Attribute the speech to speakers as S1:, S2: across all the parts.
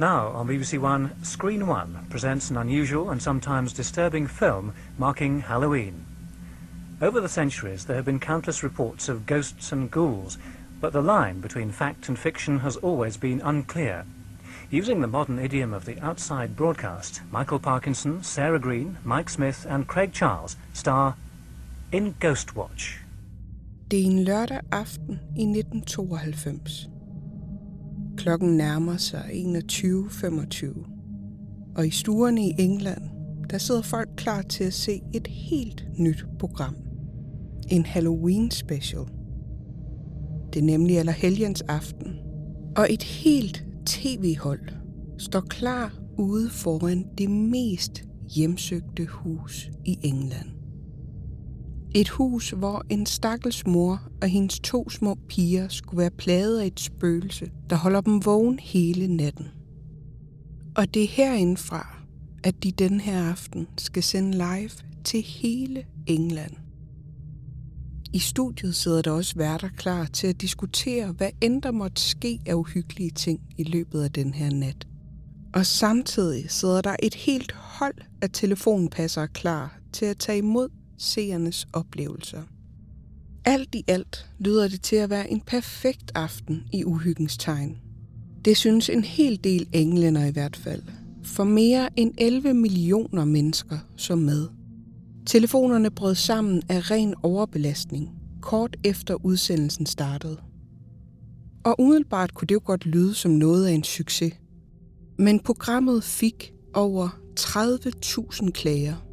S1: Now on BBC One, Screen One presents an unusual and sometimes disturbing film marking Halloween. Over the centuries, there have been countless reports of ghosts and ghouls, but the line between fact and fiction has always been unclear. Using the modern idiom of the outside broadcast, Michael Parkinson, Sarah Green, Mike Smith, and Craig Charles star in Ghost Watch.
S2: Det er en lørdag aften i 1992. Klokken nærmer sig 21.25. Og i stuerne i England, der sidder folk klar til at se et helt nyt program. En Halloween special. Det er nemlig allerhelgens aften. Og et helt tv-hold står klar ude foran det mest hjemsøgte hus i England. Et hus, hvor en stakkels mor og hendes to små piger skulle være plaget af et spøgelse, der holder dem vågen hele natten. Og det er herindfra, at de den her aften skal sende live til hele England. I studiet sidder der også værter klar til at diskutere, hvad end der måtte ske af uhyggelige ting i løbet af den her nat. Og samtidig sidder der et helt hold af telefonpassere klar til at tage imod seernes oplevelser. Alt i alt lyder det til at være en perfekt aften i uhyggens tegn. Det synes en hel del englænder i hvert fald. For mere end 11 millioner mennesker så med. Telefonerne brød sammen af ren overbelastning, kort efter udsendelsen startede. Og umiddelbart kunne det jo godt lyde som noget af en succes. Men programmet fik over 30.000 klager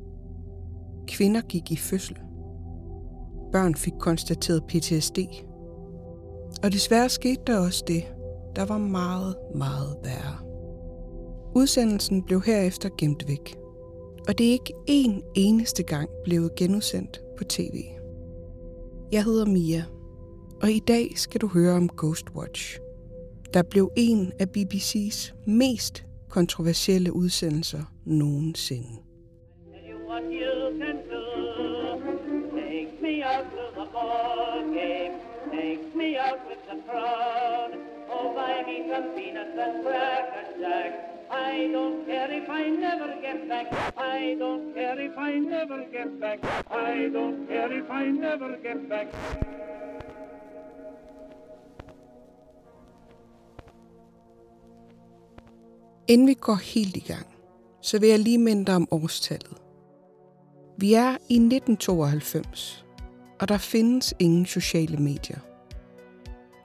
S2: Kvinder gik i fødsel. Børn fik konstateret PTSD. Og desværre skete der også det, der var meget, meget værre. Udsendelsen blev herefter gemt væk. Og det er ikke én eneste gang blevet genudsendt på tv. Jeg hedder Mia, og i dag skal du høre om Ghostwatch, der blev en af BBC's mest kontroversielle udsendelser nogensinde. You can't take out with the crowd. Oh, buy me some peanuts and cracker jack. I don't care if I never get back. I don't care if I never get back. I don't care if I never get back. Inden vi går helt i gang, så vil jeg lige minde dig om årstallet. Vi er i 1992, og der findes ingen sociale medier.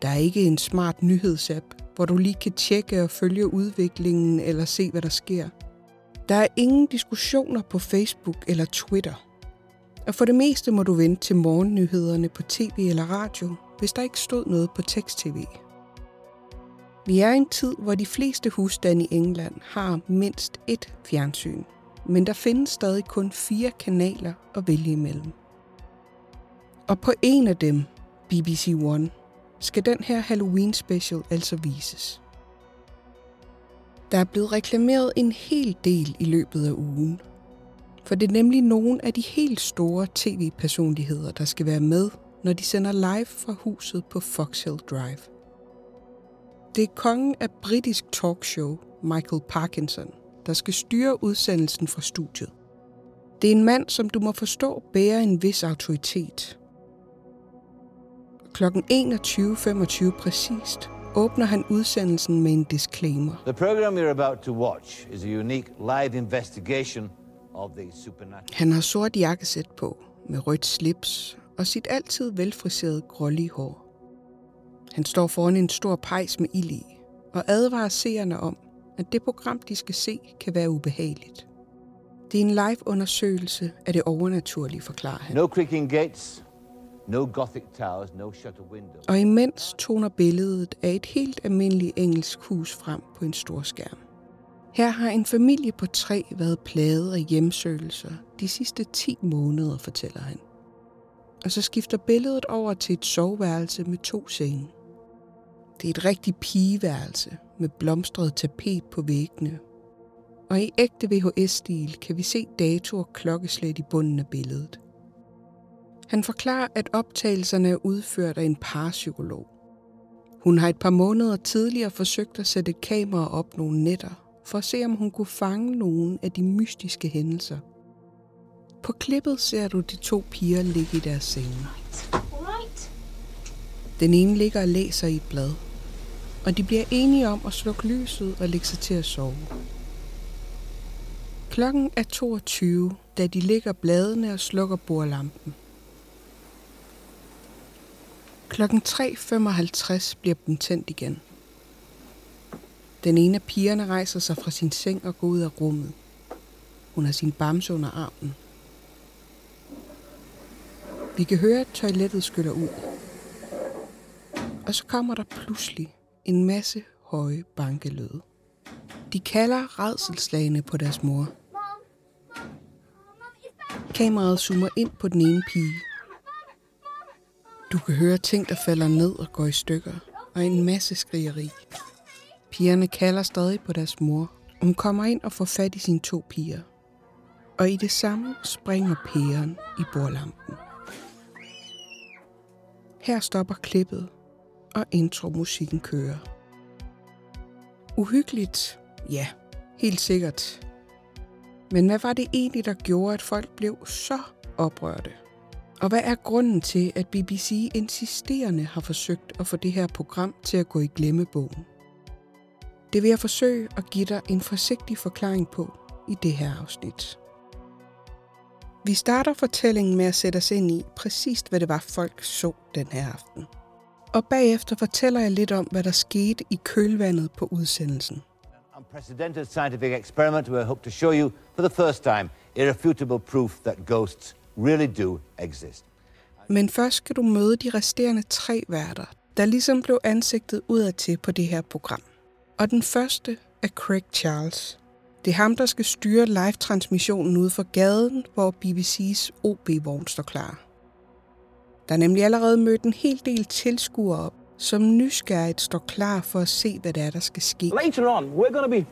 S2: Der er ikke en smart nyhedsapp, hvor du lige kan tjekke og følge udviklingen eller se, hvad der sker. Der er ingen diskussioner på Facebook eller Twitter. Og for det meste må du vente til morgennyhederne på tv eller radio, hvis der ikke stod noget på tekst-tv. Vi er i en tid, hvor de fleste husstande i England har mindst ét fjernsyn, men der findes stadig kun fire kanaler at vælge imellem. Og på en af dem, BBC One, skal den her Halloween special altså vises. Der er blevet reklameret en hel del i løbet af ugen. For det er nemlig nogle af de helt store tv-personligheder, der skal være med, når de sender live fra huset på Foxhill Drive. Det er kongen af britisk talkshow, Michael Parkinson, der skal styre udsendelsen fra studiet. Det er en mand, som du må forstå bærer en vis autoritet, Klokken 21.25 præcist åbner han udsendelsen med en disclaimer.
S3: The program you're about to watch is a unique live investigation of the supernatural.
S2: Han har sort jakkesæt på med rødt slips og sit altid velfriserede grålige hår. Han står foran en stor pejs med ild i og advarer seerne om, at det program, de skal se, kan være ubehageligt. Det er en live-undersøgelse af det overnaturlige, forklarer han.
S3: No creaking gates, No Gothic towers, no shutter windows.
S2: Og imens toner billedet af et helt almindeligt engelsk hus frem på en stor skærm. Her har en familie på tre været plaget af hjemsøgelser de sidste 10 måneder, fortæller han. Og så skifter billedet over til et soveværelse med to senge. Det er et rigtigt pigeværelse med blomstret tapet på væggene. Og i ægte VHS-stil kan vi se dato og klokkeslæt i bunden af billedet. Han forklarer, at optagelserne er udført af en parapsykolog. Hun har et par måneder tidligere forsøgt at sætte et kamera op nogle nætter, for at se om hun kunne fange nogle af de mystiske hændelser. På klippet ser du de to piger ligge i deres senge. Den ene ligger og læser i et blad, og de bliver enige om at slukke lyset og lægge sig til at sove. Klokken er 22, da de ligger bladene og slukker bordlampen. Klokken 3.55 bliver den tændt igen. Den ene af pigerne rejser sig fra sin seng og går ud af rummet. Hun har sin bamse under armen. Vi kan høre, at toilettet skyller ud. Og så kommer der pludselig en masse høje bankelyde. De kalder redselslagene på deres mor. Kameraet zoomer ind på den ene pige. Du kan høre ting, der falder ned og går i stykker, og en masse skrigeri. Pigerne kalder stadig på deres mor. Hun kommer ind og får fat i sine to piger. Og i det samme springer pæren i bordlampen. Her stopper klippet, og intromusikken kører. Uhyggeligt? Ja, helt sikkert. Men hvad var det egentlig, der gjorde, at folk blev så oprørte? Og hvad er grunden til, at BBC insisterende har forsøgt at få det her program til at gå i glemmebogen? Det vil jeg forsøge at give dig en forsigtig forklaring på i det her afsnit. Vi starter fortællingen med at sætte os ind i præcis, hvad det var, folk så den her aften. Og bagefter fortæller jeg lidt om, hvad der skete i kølvandet på udsendelsen.
S3: Unprecedented scientific experiment I hope to show you for the first time irrefutable proof that ghosts really do exist.
S2: Men først skal du møde de resterende tre værter, der ligesom blev ansigtet udadtil på det her program. Og den første er Craig Charles. Det er ham, der skal styre live-transmissionen ude for gaden, hvor BBC's OB-vogn står klar. Der er nemlig allerede mødt en hel del tilskuere op, som nysgerrigt står klar for at se, hvad det er, der skal ske.
S4: Later on, we're going to be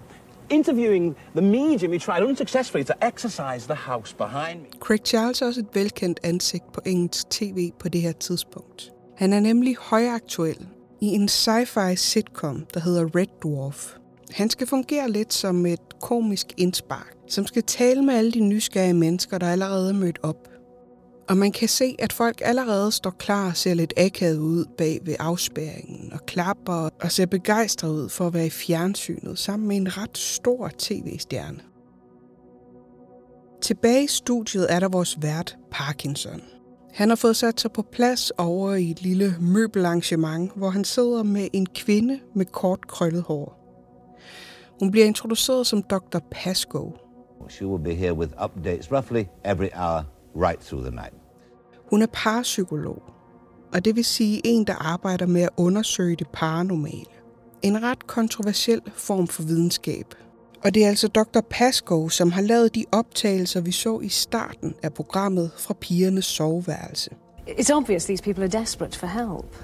S4: interviewing the medium who tried unsuccessfully to exorcise the house behind me.
S2: Craig Charles er også et velkendt ansigt på engelsk tv på det her tidspunkt. Han er nemlig højaktuel i en sci-fi sitcom, der hedder Red Dwarf. Han skal fungere lidt som et komisk indspark, som skal tale med alle de nysgerrige mennesker, der allerede er mødt op. Og man kan se, at folk allerede står klar og ser lidt akavet ud bag ved afspæringen og klapper og ser begejstret ud for at være i fjernsynet sammen med en ret stor tv-stjerne. Tilbage i studiet er der vores vært Parkinson. Han har fået sat sig på plads over i et lille møbelarrangement, hvor han sidder med en kvinde med kort krøllet hår. Hun bliver introduceret som Dr. Pasco.
S3: She will be here with updates roughly every hour right through the night.
S2: Hun er parapsykolog, og det vil sige en, der arbejder med at undersøge det paranormale. En ret kontroversiel form for videnskab. Og det er altså Dr. Pascoe, som har lavet de optagelser, vi så i starten af programmet fra pigernes soveværelse.
S5: It's obvious these people are desperate for help.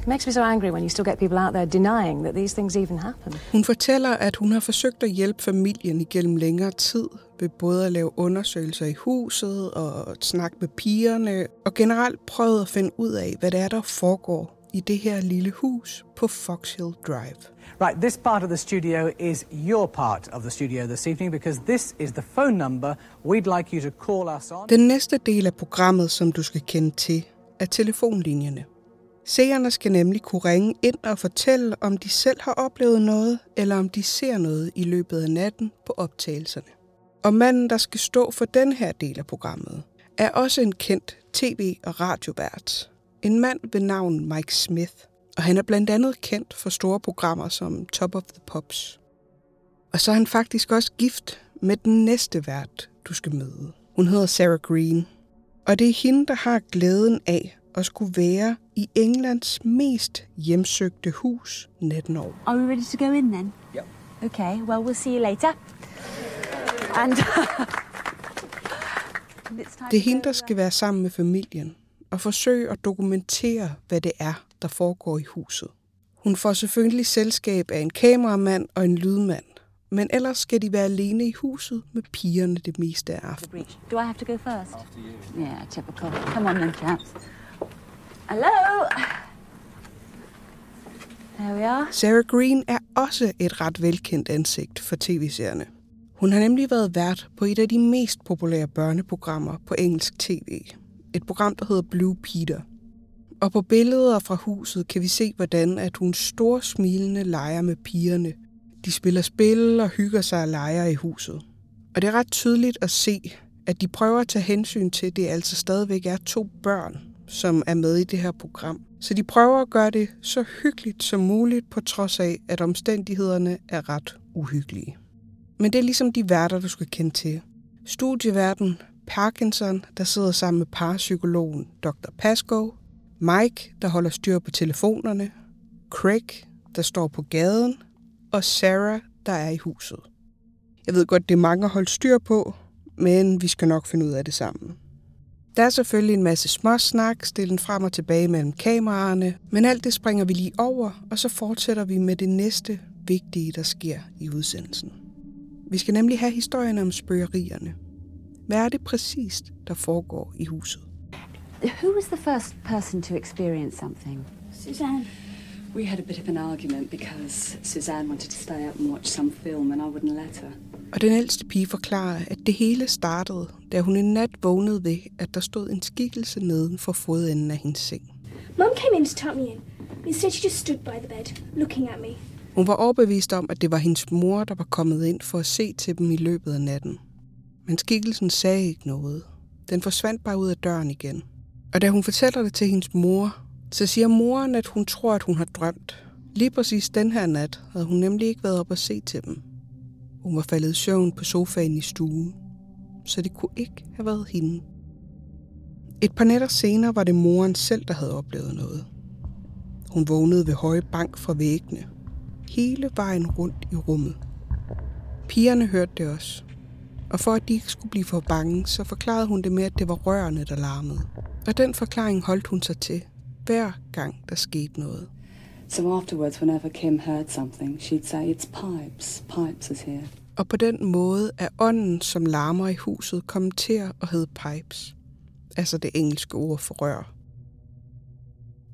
S5: It makes me so angry when you still get people out there denying that these things even happen.
S2: Hun fortæller, at hun har forsøgt at hjælpe familien igennem længere tid ved både at lave undersøgelser i huset og snakke med pigerne, og generelt prøvet at finde ud af, hvad det er, der foregår i det her lille hus på Fox Hill Drive.
S6: Right, this part of the studio is your part of the studio this evening because this is the phone number we'd like you to call us on.
S2: Den næste del af programmet, som du skal kende til, er telefonlinjerne. Seerne skal nemlig kunne ringe ind og fortælle, om de selv har oplevet noget, eller om de ser noget i løbet af natten på optagelserne. Og manden, der skal stå for den her del af programmet, er også en kendt tv- og radiovært. En mand ved navn Mike Smith, og han er blandt andet kendt for store programmer som Top of the Pops. Og så er han faktisk også gift med den næste vært, du skal møde. Hun hedder Sarah Green, og det er hende, der har glæden af at skulle være i Englands mest hjemsøgte hus natten over.
S7: Are we ready to go in then?
S4: Yep.
S7: Okay, well, we'll see you later.
S2: Det er hende, der skal være sammen med familien og forsøge at dokumentere, hvad det er, der foregår i huset. Hun får selvfølgelig selskab af en kameramand og en lydmand, men ellers skal de være alene i huset med pigerne det meste af aftenen.
S7: Do I have to go first? Yeah, typical. Come on then, chaps. Hello? There we are.
S2: Sarah Green er også et ret velkendt ansigt for tv-serierne. Hun har nemlig været vært på et af de mest populære børneprogrammer på engelsk tv. Et program, der hedder Blue Peter. Og på billeder fra huset kan vi se, hvordan at hun storsmilende leger med pigerne. De spiller spil og hygger sig og leger i huset. Og det er ret tydeligt at se, at de prøver at tage hensyn til, at det altså stadigvæk er to børn, som er med i det her program. Så de prøver at gøre det så hyggeligt som muligt, på trods af, at omstændighederne er ret uhyggelige. Men det er ligesom de værter, du skal kende til. Studieverden Parkinson, der sidder sammen med parapsykologen Dr. Pasco, Mike, der holder styr på telefonerne, Craig, der står på gaden, og Sarah, der er i huset. Jeg ved godt, det er mange at holde styr på, men vi skal nok finde ud af det sammen. Der er selvfølgelig en masse småsnak, stillen frem og tilbage mellem kameraerne, men alt det springer vi lige over, og så fortsætter vi med det næste vigtige, der sker i udsendelsen. Vi skal nemlig have historien om spøgerierne. Hvad er det præcist, der foregår i huset?
S8: Who was the first person to experience something?
S9: Suzanne. We had a bit of an argument because Suzanne wanted to stay up and watch some film, and I wouldn't let her.
S2: Og den ældste pige forklarer, at det hele startede, da hun en nat vågnede ved, at der stod en skikkelse neden for fodenden af hendes seng.
S10: Mum came in to tuck me in. Instead, she just stood by the bed, looking at me.
S2: Hun var overbevist om, at det var hendes mor, der var kommet ind for at se til dem i løbet af natten. Men skikkelsen sagde ikke noget. Den forsvandt bare ud af døren igen. Og da hun fortæller det til hendes mor, så siger moren, at hun tror, at hun har drømt. Lige præcis den her nat havde hun nemlig ikke været op og se til dem. Hun var faldet i søvn på sofaen i stuen, så det kunne ikke have været hende. Et par nætter senere var det moren selv, der havde oplevet noget. Hun vågnede ved høje bank fra væggene, hele vejen rundt i rummet. Pigerne hørte det også, og for at de ikke skulle blive for bange, så forklarede hun det med, at det var rørene, der larmede. Og den forklaring holdt hun sig til, hver gang der skete noget.
S9: So afterwards, whenever Kim heard something, she'd say, It's Pipes. Pipes is here.
S2: Og på den måde er ånden, som larmer i huset, kommet til at hedde Pipes. Altså det engelske ord for rør.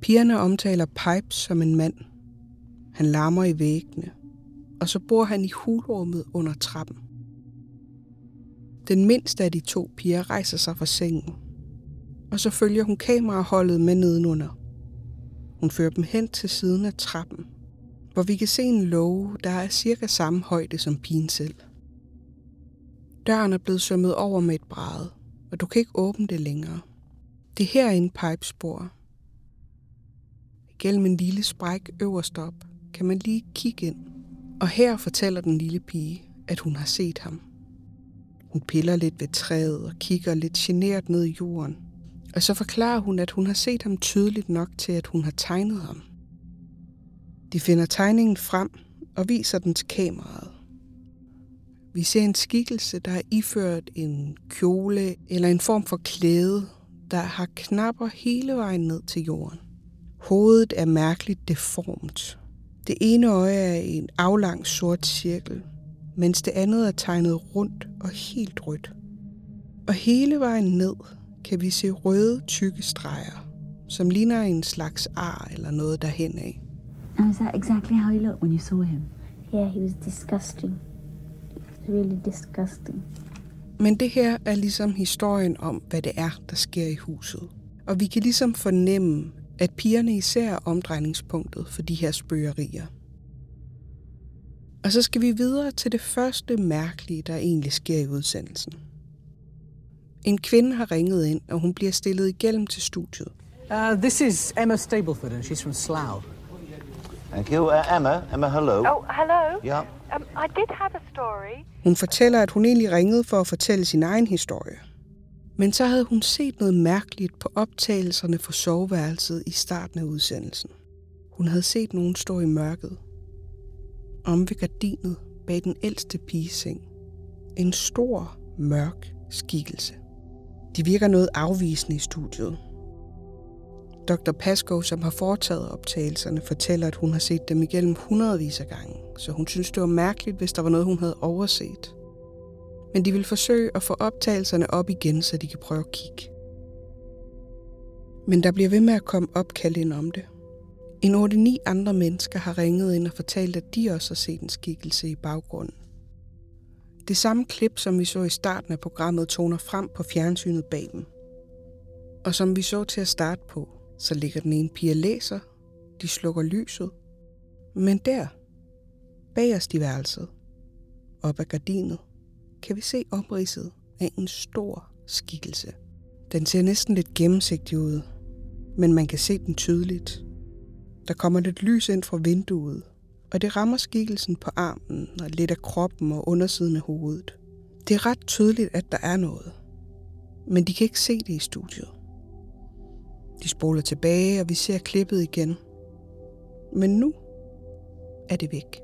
S2: Pigerne omtaler Pipes som en mand. Han larmer i væggene, og så bor han i hulrummet under trappen. Den mindste af de to piger rejser sig fra sengen, og så følger hun kameraholdet med nedenunder. Hun fører dem hen til siden af trappen, hvor vi kan se en låge, der er cirka samme højde som pigen selv. Døren er blevet sømmet over med et bræde, og du kan ikke åbne det længere. Det her er en pipespor. Gennem en lille spræk øverst op kan man lige kigge ind, og her fortæller den lille pige, at hun har set ham. Hun piller lidt ved træet og kigger lidt genert ned i jorden – og så forklarer hun, at hun har set ham tydeligt nok til, at hun har tegnet ham. De finder tegningen frem og viser den til kameraet. Vi ser en skikkelse, der er iført en kjole eller en form for klæde, der har knapper hele vejen ned til jorden. Hovedet er mærkeligt deformt. Det ene øje er en aflang sort cirkel, mens det andet er tegnet rundt og helt rødt. Og hele vejen ned kan vi se røde, tykke streger, som ligner en slags ar eller noget derhen af.
S8: And is that exactly how he looked when you saw him?
S10: Yeah, he was disgusting. Really disgusting.
S2: Men det her er ligesom historien om, hvad det er, der sker i huset. Og vi kan ligesom fornemme, at pigerne især er omdrejningspunktet for de her spøgerier. Og så skal vi videre til det første mærkelige, der egentlig sker i udsendelsen. En kvinde har ringet ind, og hun bliver stillet igennem til studiet.
S6: Uh, this is Emma Stableford, and she's from Slough.
S3: Thank you. Uh, Emma, Emma, hello.
S11: Oh, hello.
S3: Yeah.
S11: Um, I did have a story.
S2: Hun fortæller, at hun egentlig ringede for at fortælle sin egen historie. Men så havde hun set noget mærkeligt på optagelserne for soveværelset i starten af udsendelsen. Hun havde set nogen stå i mørket. Om ved gardinet bag den ældste pigeseng. En stor, mørk skikkelse. De virker noget afvisende i studiet. Dr. Pasco, som har foretaget optagelserne, fortæller, at hun har set dem igennem hundredvis af gange, så hun synes, det var mærkeligt, hvis der var noget, hun havde overset. Men de vil forsøge at få optagelserne op igen, så de kan prøve at kigge. Men der bliver ved med at komme opkald ind om det. En 8-9 andre mennesker har ringet ind og fortalt, at de også har set en skikkelse i baggrunden. Det samme klip, som vi så i starten af programmet, toner frem på fjernsynet bag dem. Og som vi så til at starte på, så ligger den ene pige og læser, de slukker lyset, men der, bagerst i værelset, op ad gardinet, kan vi se opridset af en stor skikkelse. Den ser næsten lidt gennemsigtig ud, men man kan se den tydeligt. Der kommer lidt lys ind fra vinduet, og det rammer skikkelsen på armen og lidt af kroppen og undersiden af hovedet. Det er ret tydeligt, at der er noget, men de kan ikke se det i studiet. De spoler tilbage, og vi ser klippet igen. Men nu er det væk.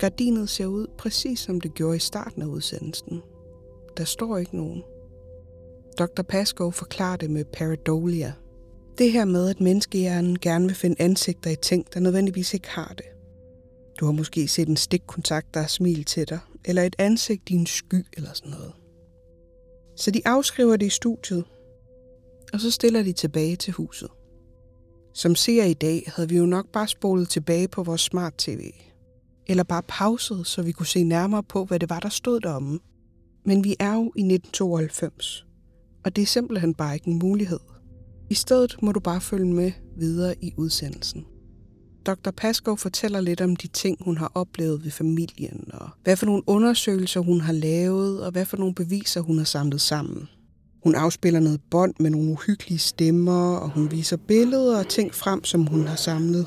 S2: Gardinet ser ud præcis som det gjorde i starten af udsendelsen. Der står ikke nogen. Dr. Pascoe forklarer det med pareidolia. Det her med, at menneskehjernen gerne vil finde ansigter i ting, der nødvendigvis ikke har det. Du har måske set en stikkontakt, der har smil til dig, eller et ansigt i en sky eller sådan noget. Så de afskriver det i studiet, og så stiller de tilbage til huset. Som ser i dag, havde vi jo nok bare spolet tilbage på vores smart-tv. Eller bare pauset, så vi kunne se nærmere på, hvad det var, der stod deromme. Men vi er jo i 1992, og det er simpelthen bare ikke en mulighed. I stedet må du bare følge med videre i udsendelsen. Dr. Pascoe fortæller lidt om de ting, hun har oplevet ved familien, og hvad for nogle undersøgelser hun har lavet, og hvad for nogle beviser hun har samlet sammen. Hun afspiller noget bånd med nogle uhyggelige stemmer, og hun viser billeder og ting frem, som hun har samlet.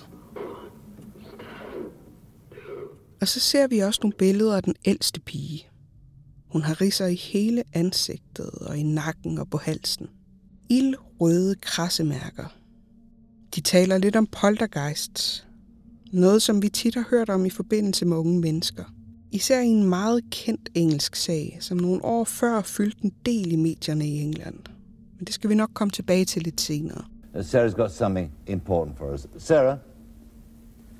S2: Og så ser vi også nogle billeder af den ældste pige. Hun har ridser i hele ansigtet og i nakken og på halsen. Ildrøde krassemærker. De taler lidt om poltergeist. Noget, som vi tit har hørt om i forbindelse med unge mennesker. Især i en meget kendt engelsk sag, som nogle år før fyldte en del i medierne i England. Men det skal vi nok komme tilbage til lidt senere.
S3: Uh, Sarah's got something important for us. Sarah?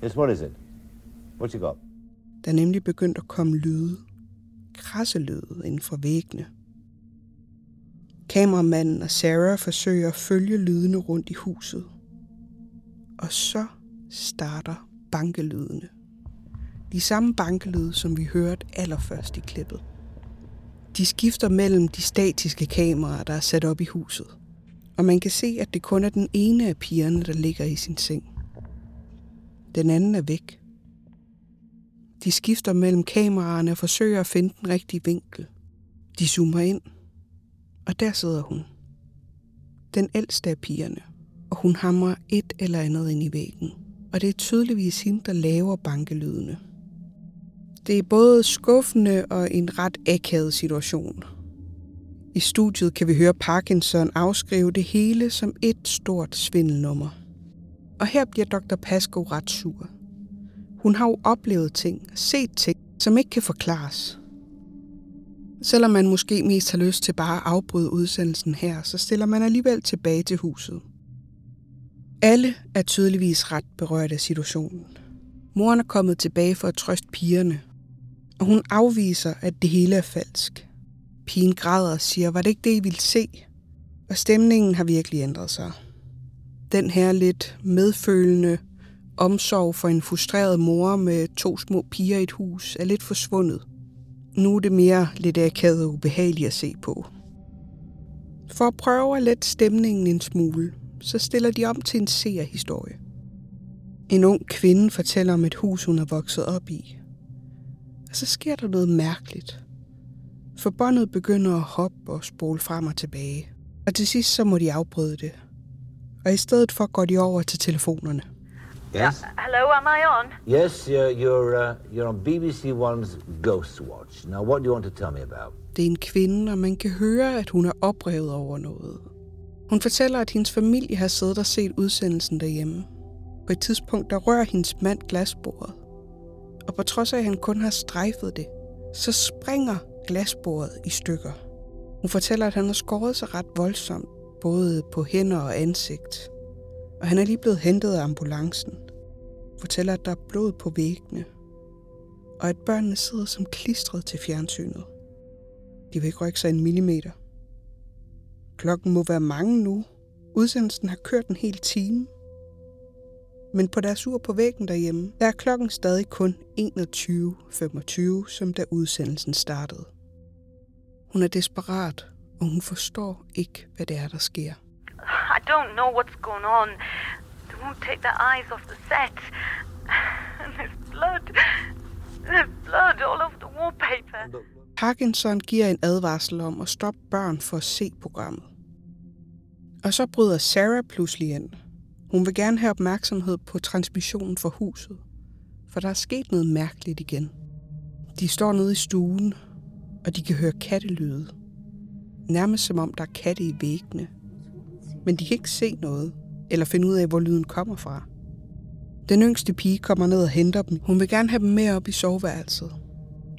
S3: Yes, what is it? What you got?
S2: Der er nemlig begyndt at komme lyde. Krasse lyde inden for væggene. Kameramanden og Sarah forsøger at følge lydene rundt i huset. Og så starter bankelydene. De samme bankelyde, som vi hørte allerførst i klippet. De skifter mellem de statiske kameraer, der er sat op i huset. Og man kan se, at det kun er den ene af pigerne, der ligger i sin seng. Den anden er væk. De skifter mellem kameraerne og forsøger at finde den rigtige vinkel. De zoomer ind, og der sidder hun. Den ældste af pigerne, og hun hamrer et eller andet ind i væggen. Og det er tydeligvis hende, der laver bankelydene. Det er både skuffende og en ret akavet situation. I studiet kan vi høre Parkinson afskrive det hele som et stort svindelnummer. Og her bliver Dr. Pasco ret sur. Hun har jo oplevet ting, set ting, som ikke kan forklares. Selvom man måske mest har lyst til bare at afbryde udsendelsen her, så stiller man alligevel tilbage til huset. Alle er tydeligvis ret berørt af situationen. Moren er kommet tilbage for at trøste pigerne, og hun afviser, at det hele er falsk. Pigen græder og siger, var det ikke det, I ville se? Og stemningen har virkelig ændret sig. Den her lidt medfølende omsorg for en frustreret mor med to små piger i et hus er lidt forsvundet. Nu er det mere lidt akavet og ubehageligt at se på. For at prøve at lette stemningen en smule, så stiller de om til en seerhistorie. En ung kvinde fortæller om et hus, hun er vokset op i. Og så sker der noget mærkeligt. For båndet begynder at hoppe og spole frem og tilbage. Og til sidst så må de afbryde det. Og i stedet for går de over til telefonerne.
S3: Yes?
S11: Hello, am I on?
S3: Yes, you're, you're, uh, you're on BBC One's Ghost Watch. Now, what do you want to tell me about?
S2: Det er en kvinde, og man kan høre, at hun er oprevet over noget. Hun fortæller, at hendes familie har siddet og set udsendelsen derhjemme. På et tidspunkt, der rører hendes mand glasbordet. Og på trods af, at han kun har strejfet det, så springer glasbordet i stykker. Hun fortæller, at han har skåret sig ret voldsomt, både på hænder og ansigt. Og han er lige blevet hentet af ambulancen. Fortæller, at der er blod på væggene. Og at børnene sidder som klistret til fjernsynet. De vil ikke rykke sig en millimeter. Klokken må være mange nu. Udsendelsen har kørt en hel time. Men på deres ur på væggen derhjemme, der er klokken stadig kun 21.25, som da udsendelsen startede. Hun er desperat, og hun forstår ikke, hvad det er, der sker.
S11: I don't know what's going on. Won't take their eyes off the set. And there's blood. There's blood all over the wallpaper.
S2: Parkinson giver en advarsel om at stoppe børn for at se programmet. Og så bryder Sarah pludselig ind. Hun vil gerne have opmærksomhed på transmissionen for huset, for der er sket noget mærkeligt igen. De står nede i stuen, og de kan høre kattelyde. Nærmest som om der er katte i væggene. Men de kan ikke se noget, eller finde ud af, hvor lyden kommer fra. Den yngste pige kommer ned og henter dem. Hun vil gerne have dem med op i soveværelset.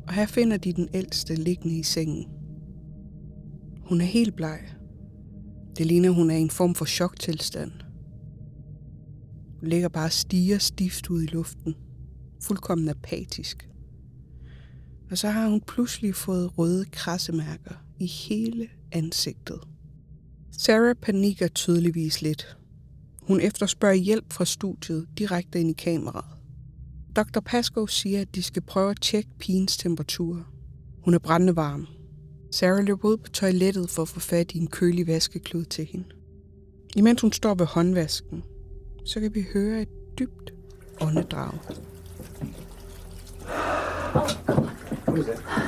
S2: Og her finder de den ældste liggende i sengen. Hun er helt bleg. Det ligner, hun er i en form for choktilstand. Hun ligger bare og stiger stift ud i luften. Fuldkommen apatisk. Og så har hun pludselig fået røde krassemærker i hele ansigtet. Sarah panikker tydeligvis lidt. Hun efterspørger hjælp fra studiet direkte ind i kameraet. Dr. Pasco siger, at de skal prøve at tjekke pigens temperatur. Hun er brændende varm. Sarah løber ud på toilettet for at få fat i en kølig vaskeklud til hende. Imens hun står ved håndvasken, så kan vi høre et dybt åndedrag.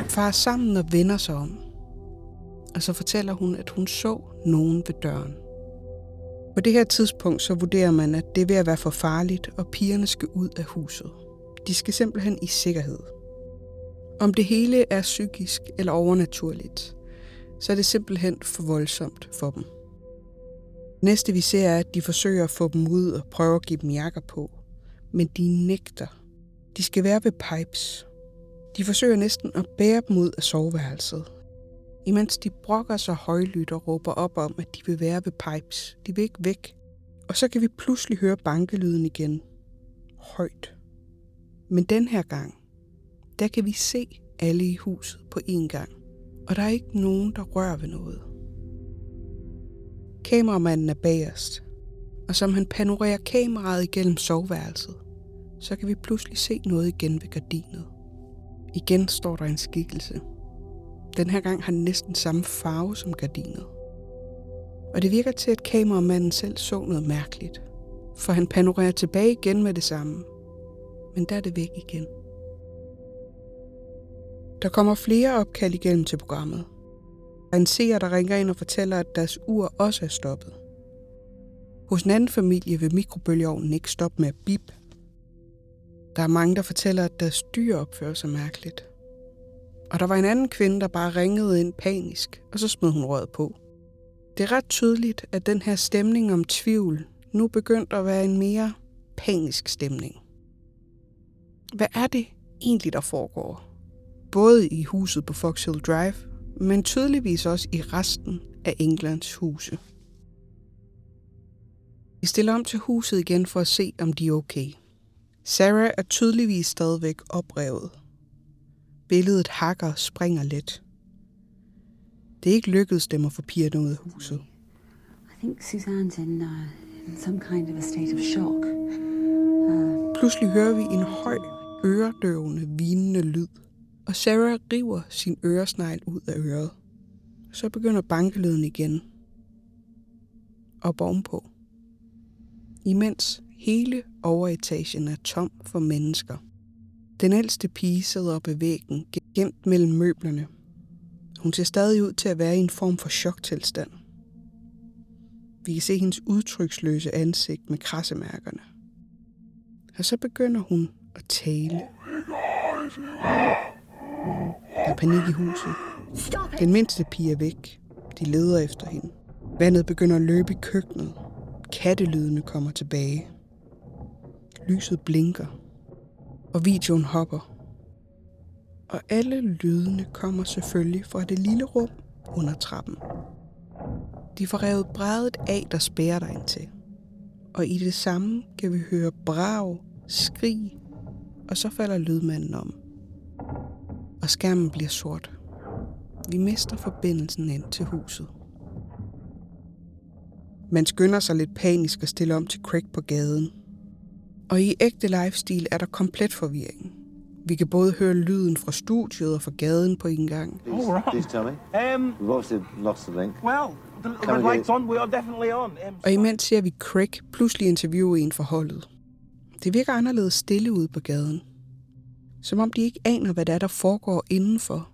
S2: Far sammen og vender sig om. Og så fortæller hun, at hun så nogen ved døren. På det her tidspunkt så vurderer man, at det er ved at være for farligt, og pigerne skal ud af huset. De skal simpelthen i sikkerhed. Om det hele er psykisk eller overnaturligt, så er det simpelthen for voldsomt for dem. Næste vi ser er, at de forsøger at få dem ud og prøver at give dem jakker på. Men de nægter. De skal være ved pipes. De forsøger næsten at bære dem ud af soveværelset. Imens de brokker sig højlydt og råber op om, at de vil være ved pipes. De vil ikke væk. Og så kan vi pludselig høre bankelyden igen. Højt. Men den her gang, der kan vi se alle i huset på én gang. Og der er ikke nogen, der rører ved noget. Kameramanden er bagerst, og som han panorerer kameraet igennem soveværelset, så kan vi pludselig se noget igen ved gardinet. Igen står der en skikkelse. Den her gang har den næsten samme farve som gardinet. Og det virker til, at kameramanden selv så noget mærkeligt, for han panorerer tilbage igen med det samme. Men der er det væk igen. Der kommer flere opkald igennem til programmet. Der er en seer, der ringer ind og fortæller, at deres ur også er stoppet. Hos en anden familie vil mikrobølgeovnen ikke stoppe med at bip. Der er mange, der fortæller, at deres dyr opfører sig mærkeligt. Og der var en anden kvinde, der bare ringede ind panisk, og så smed hun røret på. Det er ret tydeligt, at den her stemning om tvivl nu begyndte at være en mere panisk stemning. Hvad er det egentlig, der foregår? Både i huset på Fox Hill Drive, men tydeligvis også i resten af Englands huse. Vi stiller om til huset igen for at se, om de er okay. Sarah er tydeligvis stadigvæk oprevet. Billedet hakker og springer let. Det er ikke lykkedes dem at få pigerne ud af huset.
S8: I think Suzanne's in, uh, in some kind of a state of shock.
S2: Pludselig hører vi en høj, øredøvende, vinende lyd, og Sarah river sin øresnegl ud af øret. Så begynder bankelyden igen. Og ovenpå. Imens hele overetagen er tom for mennesker. Den ældste pige sidder oppe ved væggen, gemt mellem møblerne. Hun ser stadig ud til at være i en form for choktilstand. Vi kan se hendes udtryksløse ansigt med krassemærkerne. Og så begynder hun at tale. Der er panik i huset. Den mindste pige er væk. De leder efter hende. Vandet begynder at løbe i køkkenet. Kattelydene kommer tilbage. Lyset blinker. Og videoen hopper. Og alle lydene kommer selvfølgelig fra det lille rum under trappen. De får revet brædet af, der spærer dig ind til. Og i det samme kan vi høre brag, skrig, og så falder lydmanden om. Og skærmen bliver sort. Vi mister forbindelsen ind til huset. Man skynder sig lidt panisk at stille om til Craig på gaden. Og i ægte livestil er der komplet forvirring. Vi kan både høre lyden fra studiet og fra gaden på en gang.
S3: Please,
S4: right.
S3: please tell me.
S4: Um,
S3: We've obviously lost the link.
S4: well, the red light's on. We are definitely on. Um,
S2: Og imens ser vi Craig pludselig interviewe en for holdet. Det virker anderledes stille ude på gaden. Som om de ikke aner, hvad der er, der foregår indenfor.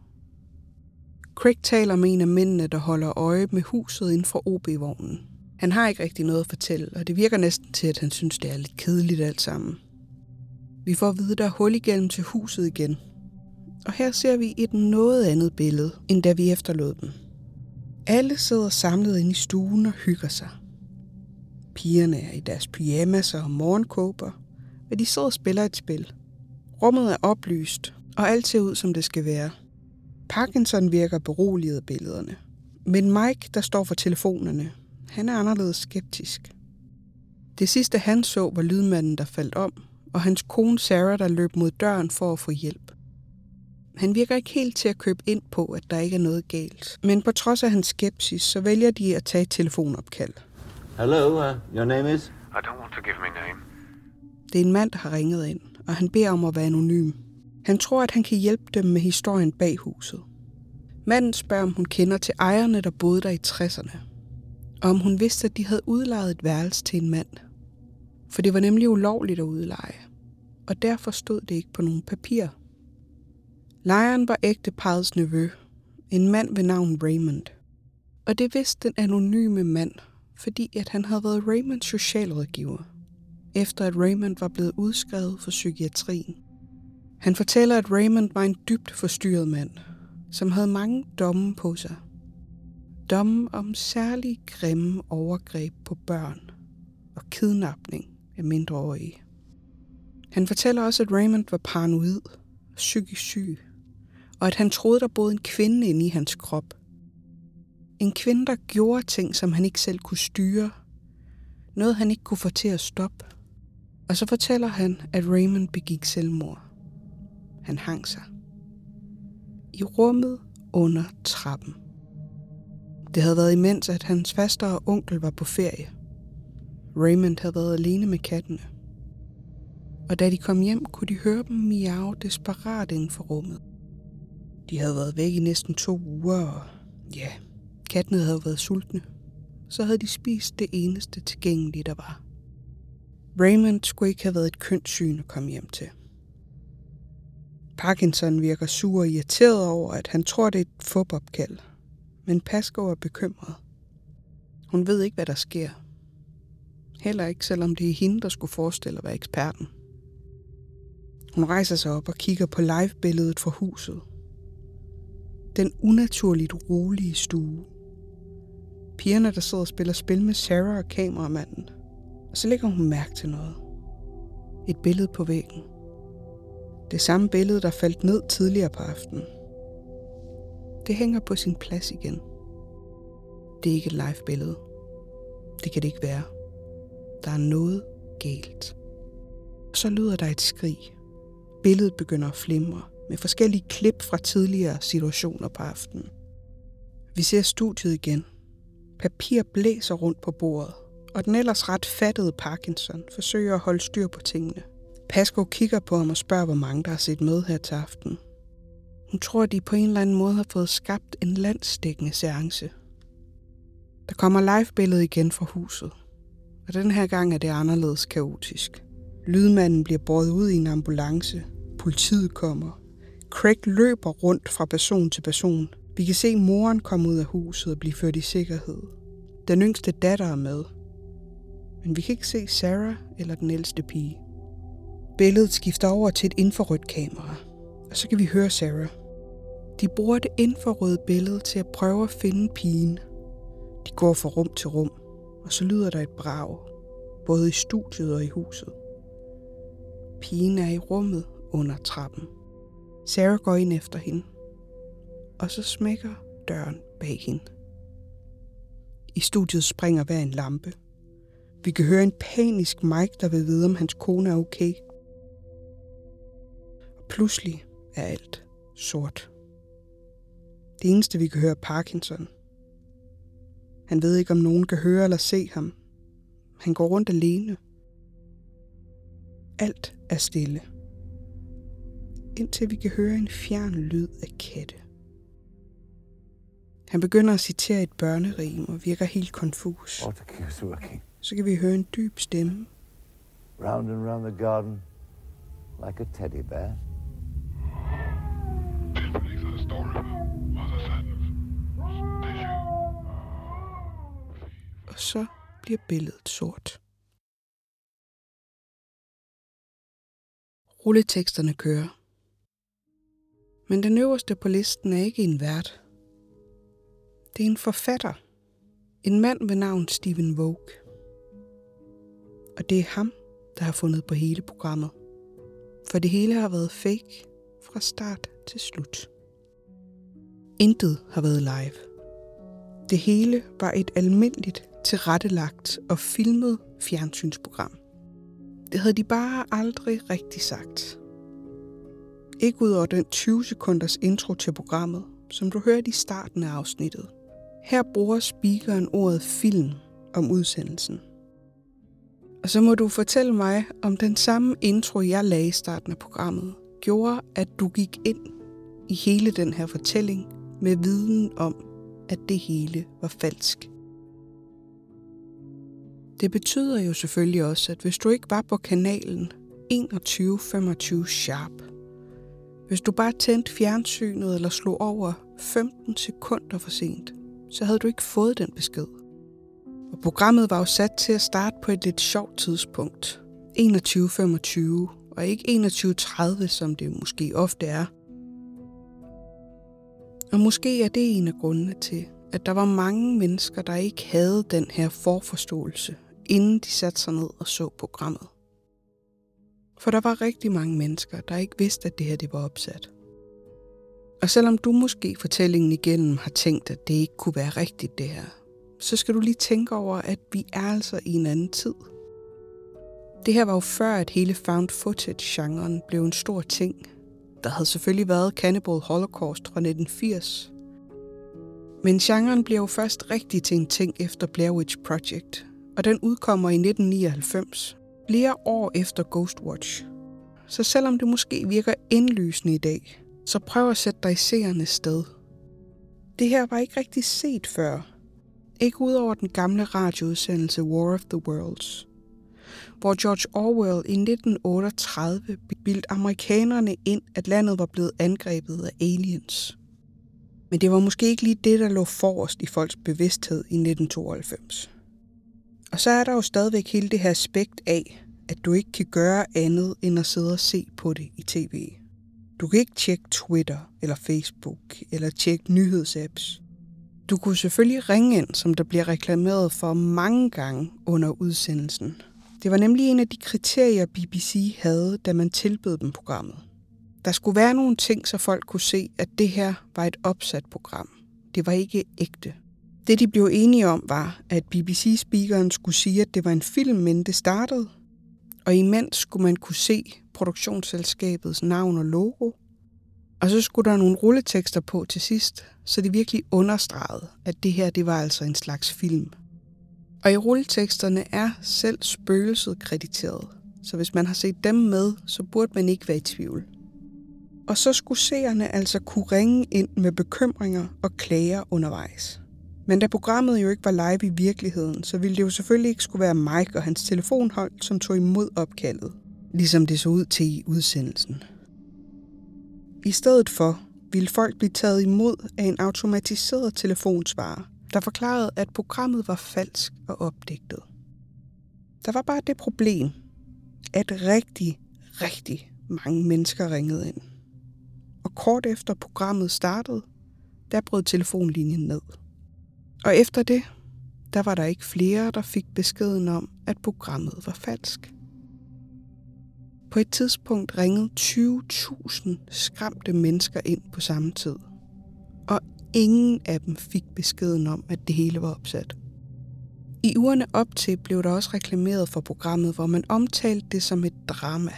S2: Craig taler med en af mændene, der holder øje med huset inden for OB-vognen. Han har ikke rigtig noget at fortælle, og det virker næsten til, at han synes, det er lidt kedeligt alt sammen. Vi får at vide, der er hul igennem til huset igen. Og her ser vi et noget andet billede, end da vi efterlod dem. Alle sidder samlet inde i stuen og hygger sig. Pigerne er i deres pyjamas og morgenkåber, og de sidder og spiller et spil. Rummet er oplyst, og alt ser ud, som det skal være. Parkinson virker beroliget af billederne. Men Mike, der står for telefonerne, han er anderledes skeptisk. Det sidste han så var lydmanden, der faldt om, og hans kone Sarah, der løb mod døren for at få hjælp. Han virker ikke helt til at købe ind på, at der ikke er noget galt. Men på trods af hans skepsis, så vælger de at tage et telefonopkald.
S3: Hello, uh, your name is?
S12: I don't want to give my name.
S2: Det er en mand, der har ringet ind, og han beder om at være anonym. Han tror, at han kan hjælpe dem med historien bag huset. Manden spørger, om hun kender til ejerne, der boede der i 60'erne. Og om hun vidste, at de havde udlejet et værelse til en mand. For det var nemlig ulovligt at udleje. Og derfor stod det ikke på nogen papir. Lejeren var ægte parrets nevø. En mand ved navn Raymond. Og det vidste den anonyme mand, fordi at han havde været Raymonds socialrådgiver efter at Raymond var blevet udskrevet for psykiatrien. Han fortæller, at Raymond var en dybt forstyrret mand, som havde mange domme på sig. Domme om særlig grimme overgreb på børn og kidnapning af mindreårige. Han fortæller også, at Raymond var paranoid psykisk syg, og at han troede, der boede en kvinde inde i hans krop. En kvinde, der gjorde ting, som han ikke selv kunne styre. Noget, han ikke kunne få til at stoppe. Og så fortæller han, at Raymond begik selvmord. Han hang sig. I rummet under trappen. Det havde været imens, at hans faster og onkel var på ferie. Raymond havde været alene med kattene. Og da de kom hjem, kunne de høre dem miave desperat inden for rummet. De havde været væk i næsten to uger, og ja, kattene havde været sultne. Så havde de spist det eneste tilgængelige, der var. Raymond skulle ikke have været et kønt syn at komme hjem til. Parkinson virker sur og irriteret over, at han tror, det er et fupopkald. Men Pascoe er bekymret. Hun ved ikke, hvad der sker. Heller ikke, selvom det er hende, der skulle forestille at være eksperten. Hun rejser sig op og kigger på live-billedet fra huset. Den unaturligt rolige stue. Pigerne, der sidder og spiller spil med Sarah og kameramanden. Og så lægger hun mærke til noget. Et billede på væggen. Det samme billede, der faldt ned tidligere på aftenen. Det hænger på sin plads igen. Det er ikke et live billede. Det kan det ikke være. Der er noget galt. Så lyder der et skrig. Billedet begynder at flimre med forskellige klip fra tidligere situationer på aftenen. Vi ser studiet igen. Papir blæser rundt på bordet, og den ellers ret fattede Parkinson forsøger at holde styr på tingene. Pasco kigger på ham og spørger, hvor mange der har set med her til aften. Hun tror, at de på en eller anden måde har fået skabt en landsdækkende seance. Der kommer live-billedet igen fra huset, og den her gang er det anderledes kaotisk. Lydmanden bliver båret ud i en ambulance. Politiet kommer. Craig løber rundt fra person til person. Vi kan se moren komme ud af huset og blive ført i sikkerhed. Den yngste datter er med. Men vi kan ikke se Sarah eller den ældste pige. Billedet skifter over til et infrarødt kamera, og så kan vi høre Sarah. De bruger det infrarøde billede til at prøve at finde pigen. De går fra rum til rum, og så lyder der et brag, både i studiet og i huset. Pigen er i rummet under trappen. Sarah går ind efter hende, og så smækker døren bag hende. I studiet springer hver en lampe. Vi kan høre en panisk Mike, der vil vide, om hans kone er okay. Og pludselig er alt sort. Det eneste, vi kan høre, er Parkinson. Han ved ikke, om nogen kan høre eller se ham. Han går rundt alene. Alt er stille. Indtil vi kan høre en fjern lyd af katte. Han begynder at citere et børnerim og virker helt konfus. Så kan vi høre en dyb stemme.
S3: Round and round the garden, like a teddy bear.
S2: Og så bliver billedet sort. Rulleteksterne kører. Men den øverste på listen er ikke en vært. Det er en forfatter. En mand ved navn Stephen Vogue. Og det er ham, der har fundet på hele programmet. For det hele har været fake fra start til slut. Intet har været live. Det hele var et almindeligt tilrettelagt og filmet fjernsynsprogram. Det havde de bare aldrig rigtig sagt. Ikke ud over den 20 sekunders intro til programmet, som du hørte i starten af afsnittet. Her bruger speakeren ordet film om udsendelsen. Og så må du fortælle mig, om den samme intro, jeg lagde i starten af programmet, gjorde, at du gik ind i hele den her fortælling med viden om, at det hele var falsk. Det betyder jo selvfølgelig også, at hvis du ikke var på kanalen 21.25 sharp, hvis du bare tændte fjernsynet eller slog over 15 sekunder for sent, så havde du ikke fået den besked. Og programmet var jo sat til at starte på et lidt sjovt tidspunkt. 21.25 og ikke 21.30, som det måske ofte er. Og måske er det en af grundene til, at der var mange mennesker, der ikke havde den her forforståelse, inden de satte sig ned og så programmet. For der var rigtig mange mennesker, der ikke vidste, at det her det var opsat. Og selvom du måske fortællingen igennem har tænkt, at det ikke kunne være rigtigt det her, så skal du lige tænke over, at vi er altså i en anden tid. Det her var jo før, at hele found footage-genren blev en stor ting. Der havde selvfølgelig været Cannibal Holocaust fra 1980. Men genren bliver jo først rigtig til en ting efter Blair Witch Project, og den udkommer i 1999, flere år efter Ghostwatch. Så selvom det måske virker indlysende i dag, så prøv at sætte dig i seernes sted. Det her var ikke rigtig set før. Ikke udover den gamle radioudsendelse War of the Worlds, hvor George Orwell i 1938 bildte amerikanerne ind, at landet var blevet angrebet af aliens. Men det var måske ikke lige det, der lå forrest i folks bevidsthed i 1992. Og så er der jo stadigvæk hele det her aspekt af, at du ikke kan gøre andet end at sidde og se på det i tv. Du kan ikke tjekke Twitter eller Facebook eller tjekke nyhedsapps. Du kunne selvfølgelig ringe ind, som der bliver reklameret for mange gange under udsendelsen. Det var nemlig en af de kriterier, BBC havde, da man tilbød dem programmet. Der skulle være nogle ting, så folk kunne se, at det her var et opsat program. Det var ikke ægte. Det de blev enige om var, at BBC-speakeren skulle sige, at det var en film, men det startede, og imens skulle man kunne se produktionsselskabets navn og logo, og så skulle der nogle rulletekster på til sidst, så det virkelig understregede, at det her det var altså en slags film. Og i rulleteksterne er selv spøgelset krediteret, så hvis man har set dem med, så burde man ikke være i tvivl. Og så skulle seerne altså kunne ringe ind med bekymringer og klager undervejs. Men da programmet jo ikke var live i virkeligheden, så ville det jo selvfølgelig ikke skulle være Mike og hans telefonhold, som tog imod opkaldet, ligesom det så ud til i udsendelsen. I stedet for ville folk blive taget imod af en automatiseret telefonsvarer, der forklarede, at programmet var falsk og opdigtet. Der var bare det problem, at rigtig, rigtig mange mennesker ringede ind. Og kort efter programmet startede, der brød telefonlinjen ned. Og efter det, der var der ikke flere, der fik beskeden om, at programmet var falsk. På et tidspunkt ringede 20.000 skræmte mennesker ind på samme tid. Og ingen af dem fik beskeden om, at det hele var opsat. I ugerne op til blev der også reklameret for programmet, hvor man omtalte det som et drama.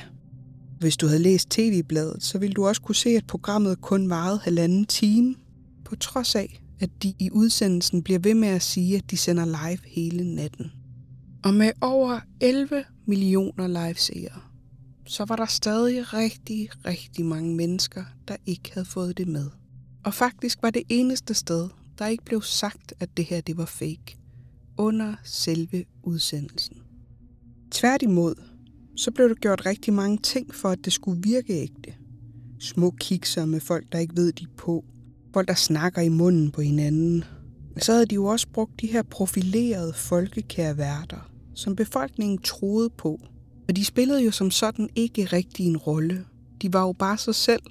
S2: Hvis du havde læst tv-bladet, så ville du også kunne se, at programmet kun varede halvanden time, på trods af, at de i udsendelsen bliver ved med at sige, at de sender live hele natten. Og med over 11 millioner live-seere, så var der stadig rigtig, rigtig mange mennesker, der ikke havde fået det med. Og faktisk var det eneste sted, der ikke blev sagt, at det her det var fake, under selve udsendelsen. Tværtimod, så blev der gjort rigtig mange ting for, at det skulle virke ægte. Små kikser med folk, der ikke ved, de på. Folk, der snakker i munden på hinanden. Så havde de jo også brugt de her profilerede folkekære værter, som befolkningen troede på. Og de spillede jo som sådan ikke rigtig en rolle. De var jo bare sig selv,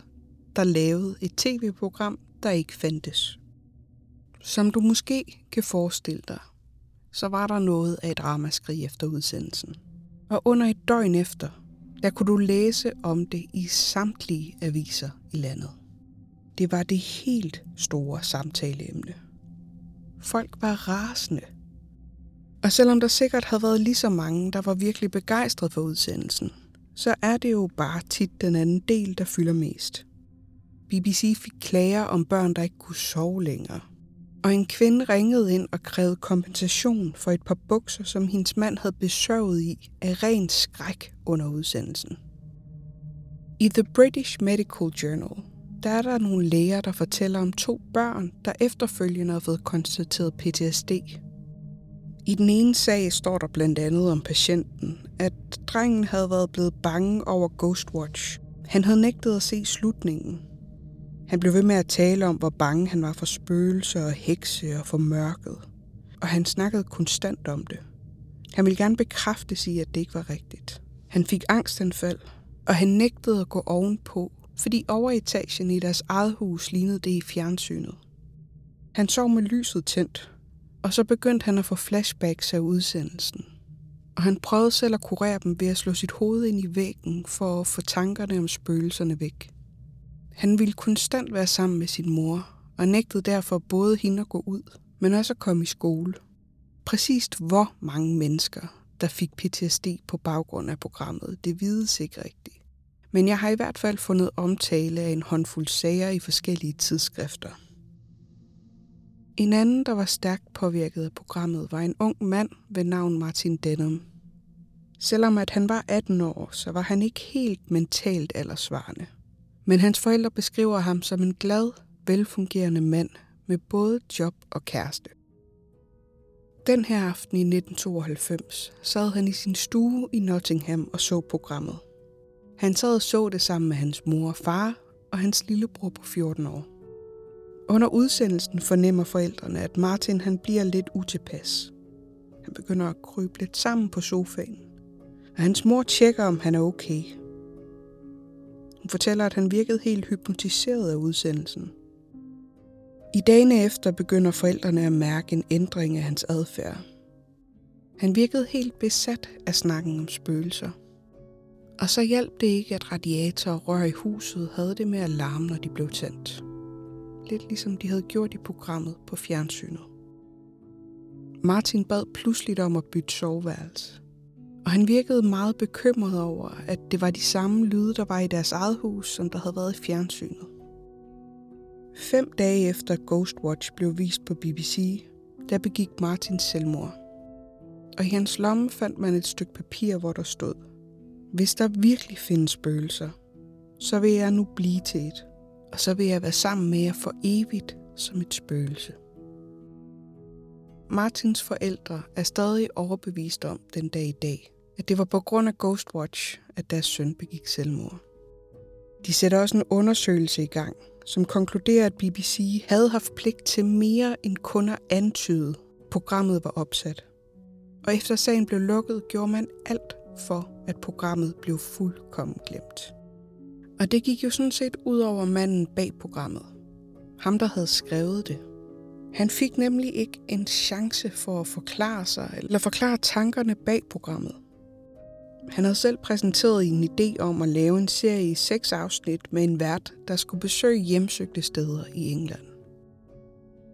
S2: der lavede et tv-program, der ikke fandtes. Som du måske kan forestille dig, så var der noget af et ramaskrig efter udsendelsen. Og under et døgn efter, der kunne du læse om det i samtlige aviser i landet. Det var det helt store samtaleemne. Folk var rasende. Og selvom der sikkert havde været lige så mange, der var virkelig begejstret for udsendelsen, så er det jo bare tit den anden del, der fylder mest. BBC fik klager om børn, der ikke kunne sove længere. Og en kvinde ringede ind og krævede kompensation for et par bukser, som hendes mand havde besøget i af ren skræk under udsendelsen. I The British Medical Journal, der er der nogle læger, der fortæller om to børn, der efterfølgende har fået konstateret PTSD. I den ene sag står der blandt andet om patienten, at drengen havde været blevet bange over Ghostwatch. Han havde nægtet at se slutningen, han blev ved med at tale om, hvor bange han var for spøgelser og hekse og for mørket. Og han snakkede konstant om det. Han ville gerne bekræfte sig, at det ikke var rigtigt. Han fik angstanfald, og han nægtede at gå ovenpå, fordi overetagen i deres eget hus lignede det i fjernsynet. Han sov med lyset tændt, og så begyndte han at få flashbacks af udsendelsen. Og han prøvede selv at kurere dem ved at slå sit hoved ind i væggen for at få tankerne om spøgelserne væk. Han ville konstant være sammen med sin mor, og nægtede derfor både hende at gå ud, men også at komme i skole. Præcist hvor mange mennesker, der fik PTSD på baggrund af programmet, det vides ikke rigtigt. Men jeg har i hvert fald fundet omtale af en håndfuld sager i forskellige tidsskrifter. En anden, der var stærkt påvirket af programmet, var en ung mand ved navn Martin Denham. Selvom at han var 18 år, så var han ikke helt mentalt aldersvarende. Men hans forældre beskriver ham som en glad, velfungerende mand med både job og kæreste. Den her aften i 1992 sad han i sin stue i Nottingham og så programmet. Han sad og så det sammen med hans mor og far og hans lillebror på 14 år. Under udsendelsen fornemmer forældrene, at Martin han bliver lidt utilpas. Han begynder at krybe lidt sammen på sofaen, og hans mor tjekker, om han er okay – hun fortæller, at han virkede helt hypnotiseret af udsendelsen. I dagene efter begynder forældrene at mærke en ændring af hans adfærd. Han virkede helt besat af snakken om spøgelser. Og så hjalp det ikke, at radiator og rør i huset havde det med at larme, når de blev tændt. Lidt ligesom de havde gjort i programmet på fjernsynet. Martin bad pludselig om at bytte soveværelse. Og han virkede meget bekymret over, at det var de samme lyde, der var i deres eget hus, som der havde været i fjernsynet. Fem dage efter Ghostwatch blev vist på BBC, der begik Martin selvmord. Og i hans lomme fandt man et stykke papir, hvor der stod, hvis der virkelig findes spøgelser, så vil jeg nu blive til et, og så vil jeg være sammen med jer for evigt som et spøgelse. Martins forældre er stadig overbevist om den dag i dag, at det var på grund af Ghostwatch, at deres søn begik selvmord. De sætter også en undersøgelse i gang, som konkluderer, at BBC havde haft pligt til mere end kun at antyde, programmet var opsat. Og efter sagen blev lukket, gjorde man alt for, at programmet blev fuldkommen glemt. Og det gik jo sådan set ud over manden bag programmet. Ham, der havde skrevet det. Han fik nemlig ikke en chance for at forklare sig, eller forklare tankerne bag programmet. Han havde selv præsenteret en idé om at lave en serie i seks afsnit med en vært, der skulle besøge hjemsøgte steder i England.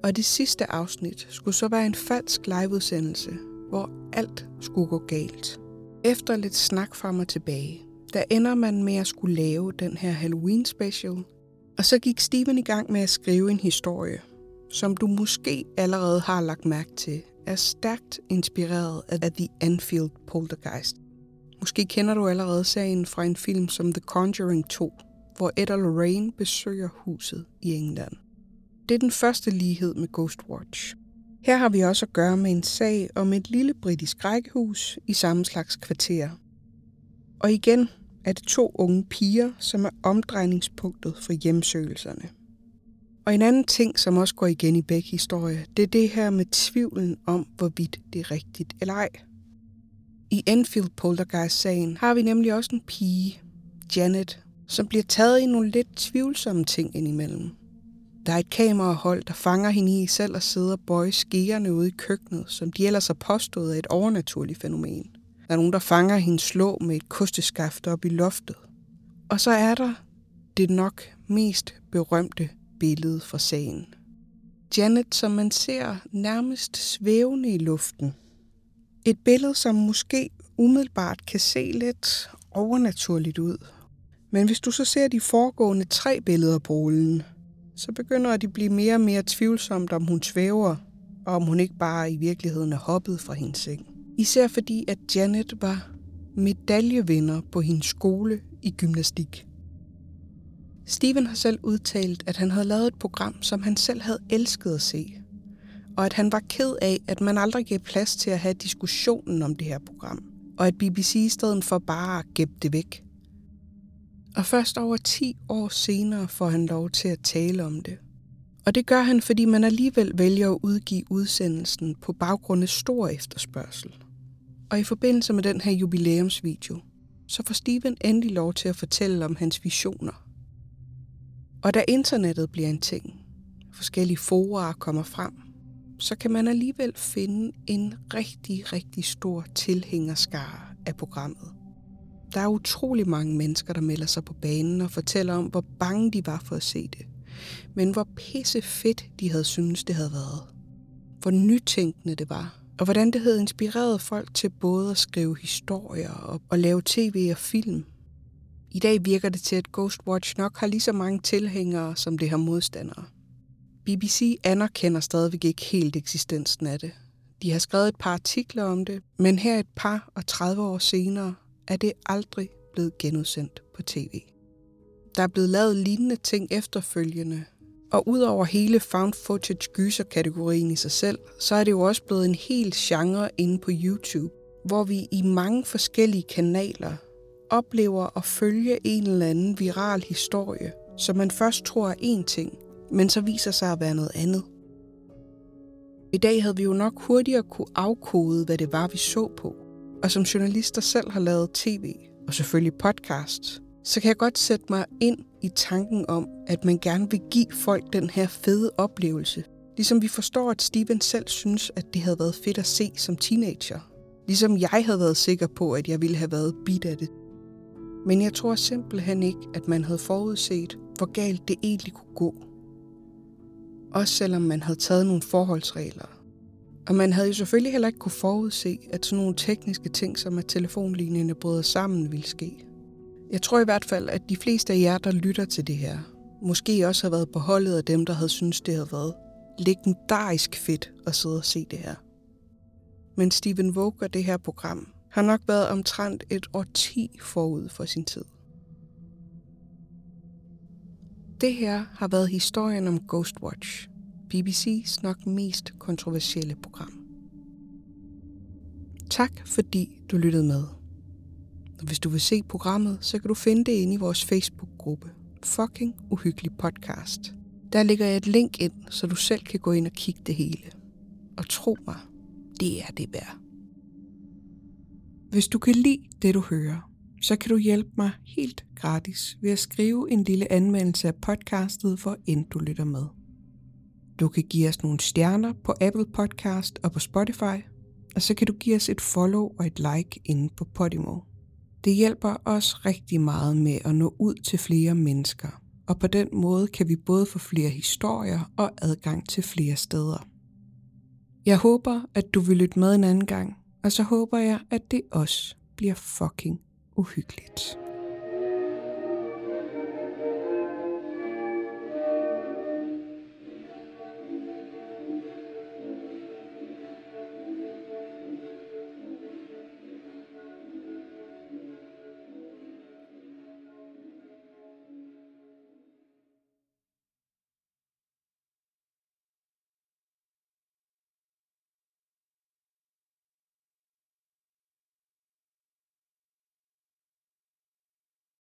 S2: Og det sidste afsnit skulle så være en falsk liveudsendelse, hvor alt skulle gå galt. Efter lidt snak frem og tilbage, der ender man med at skulle lave den her Halloween special, og så gik Steven i gang med at skrive en historie, som du måske allerede har lagt mærke til, er stærkt inspireret af The Anfield Poltergeist. Måske kender du allerede sagen fra en film som The Conjuring 2, hvor Ed og Lorraine besøger huset i England. Det er den første lighed med Ghostwatch. Her har vi også at gøre med en sag om et lille britisk rækkehus i samme slags kvarter. Og igen er det to unge piger, som er omdrejningspunktet for hjemsøgelserne. Og en anden ting, som også går igen i begge historier, det er det her med tvivlen om, hvorvidt det er rigtigt eller ej. I Enfield Poltergeist-sagen har vi nemlig også en pige, Janet, som bliver taget i nogle lidt tvivlsomme ting indimellem. Der er et kamerahold, der fanger hende i selv at sidde og bøje skærene ude i køkkenet, som de ellers har påstået er et overnaturligt fænomen. Der er nogen, der fanger hende slå med et kosteskaft op i loftet. Og så er der det nok mest berømte billede fra sagen. Janet, som man ser nærmest svævende i luften. Et billede, som måske umiddelbart kan se lidt overnaturligt ud. Men hvis du så ser de foregående tre billeder på rullen, så begynder de at blive mere og mere tvivlsomt, om hun svæver, og om hun ikke bare i virkeligheden er hoppet fra hendes seng. Især fordi, at Janet var medaljevinder på hendes skole i gymnastik. Steven har selv udtalt, at han havde lavet et program, som han selv havde elsket at se. Og at han var ked af, at man aldrig gav plads til at have diskussionen om det her program. Og at BBC i stedet for bare gemte det væk. Og først over 10 år senere får han lov til at tale om det. Og det gør han, fordi man alligevel vælger at udgive udsendelsen på baggrund af stor efterspørgsel. Og i forbindelse med den her jubilæumsvideo, så får Steven endelig lov til at fortælle om hans visioner. Og da internettet bliver en ting, forskellige forer kommer frem, så kan man alligevel finde en rigtig, rigtig stor tilhængerskare af programmet. Der er utrolig mange mennesker, der melder sig på banen og fortæller om, hvor bange de var for at se det. Men hvor pisse fedt de havde syntes, det havde været. Hvor nytænkende det var. Og hvordan det havde inspireret folk til både at skrive historier og, og lave tv og film. I dag virker det til, at Ghostwatch nok har lige så mange tilhængere, som det har modstandere. BBC anerkender stadigvæk ikke helt eksistensen af det. De har skrevet et par artikler om det, men her et par og 30 år senere er det aldrig blevet genudsendt på tv. Der er blevet lavet lignende ting efterfølgende, og udover hele found footage gyser-kategorien i sig selv, så er det jo også blevet en hel genre inde på YouTube, hvor vi i mange forskellige kanaler oplever at følge en eller anden viral historie, som man først tror er én ting, men så viser sig at være noget andet. I dag havde vi jo nok hurtigere kunne afkode, hvad det var, vi så på. Og som journalister selv har lavet tv, og selvfølgelig podcast, så kan jeg godt sætte mig ind i tanken om, at man gerne vil give folk den her fede oplevelse. Ligesom vi forstår, at Steven selv synes, at det havde været fedt at se som teenager. Ligesom jeg havde været sikker på, at jeg ville have været bit af det. Men jeg tror simpelthen ikke, at man havde forudset, hvor galt det egentlig kunne gå. Også selvom man havde taget nogle forholdsregler. Og man havde jo selvfølgelig heller ikke kunne forudse, at sådan nogle tekniske ting, som at telefonlinjerne bryder sammen, ville ske. Jeg tror i hvert fald, at de fleste af jer, der lytter til det her, måske også har været på holdet af dem, der havde syntes, det havde været legendarisk fedt at sidde og se det her. Men Steven Vogue og det her program har nok været omtrent et årti forud for sin tid. Det her har været historien om Ghostwatch, BBC's nok mest kontroversielle program. Tak fordi du lyttede med. Og hvis du vil se programmet, så kan du finde det inde i vores Facebook-gruppe, Fucking Uhyggelig Podcast. Der ligger jeg et link ind, så du selv kan gå ind og kigge det hele. Og tro mig, det er det værd. Hvis du kan lide det, du hører, så kan du hjælpe mig helt gratis ved at skrive en lille anmeldelse af podcastet, hvor end du lytter med. Du kan give os nogle stjerner på Apple Podcast og på Spotify, og så kan du give os et follow og et like inde på Podimo. Det hjælper os rigtig meget med at nå ud til flere mennesker, og på den måde kan vi både få flere historier og adgang til flere steder. Jeg håber, at du vil lytte med en anden gang, og så håber jeg, at det også bliver fucking uhyggeligt.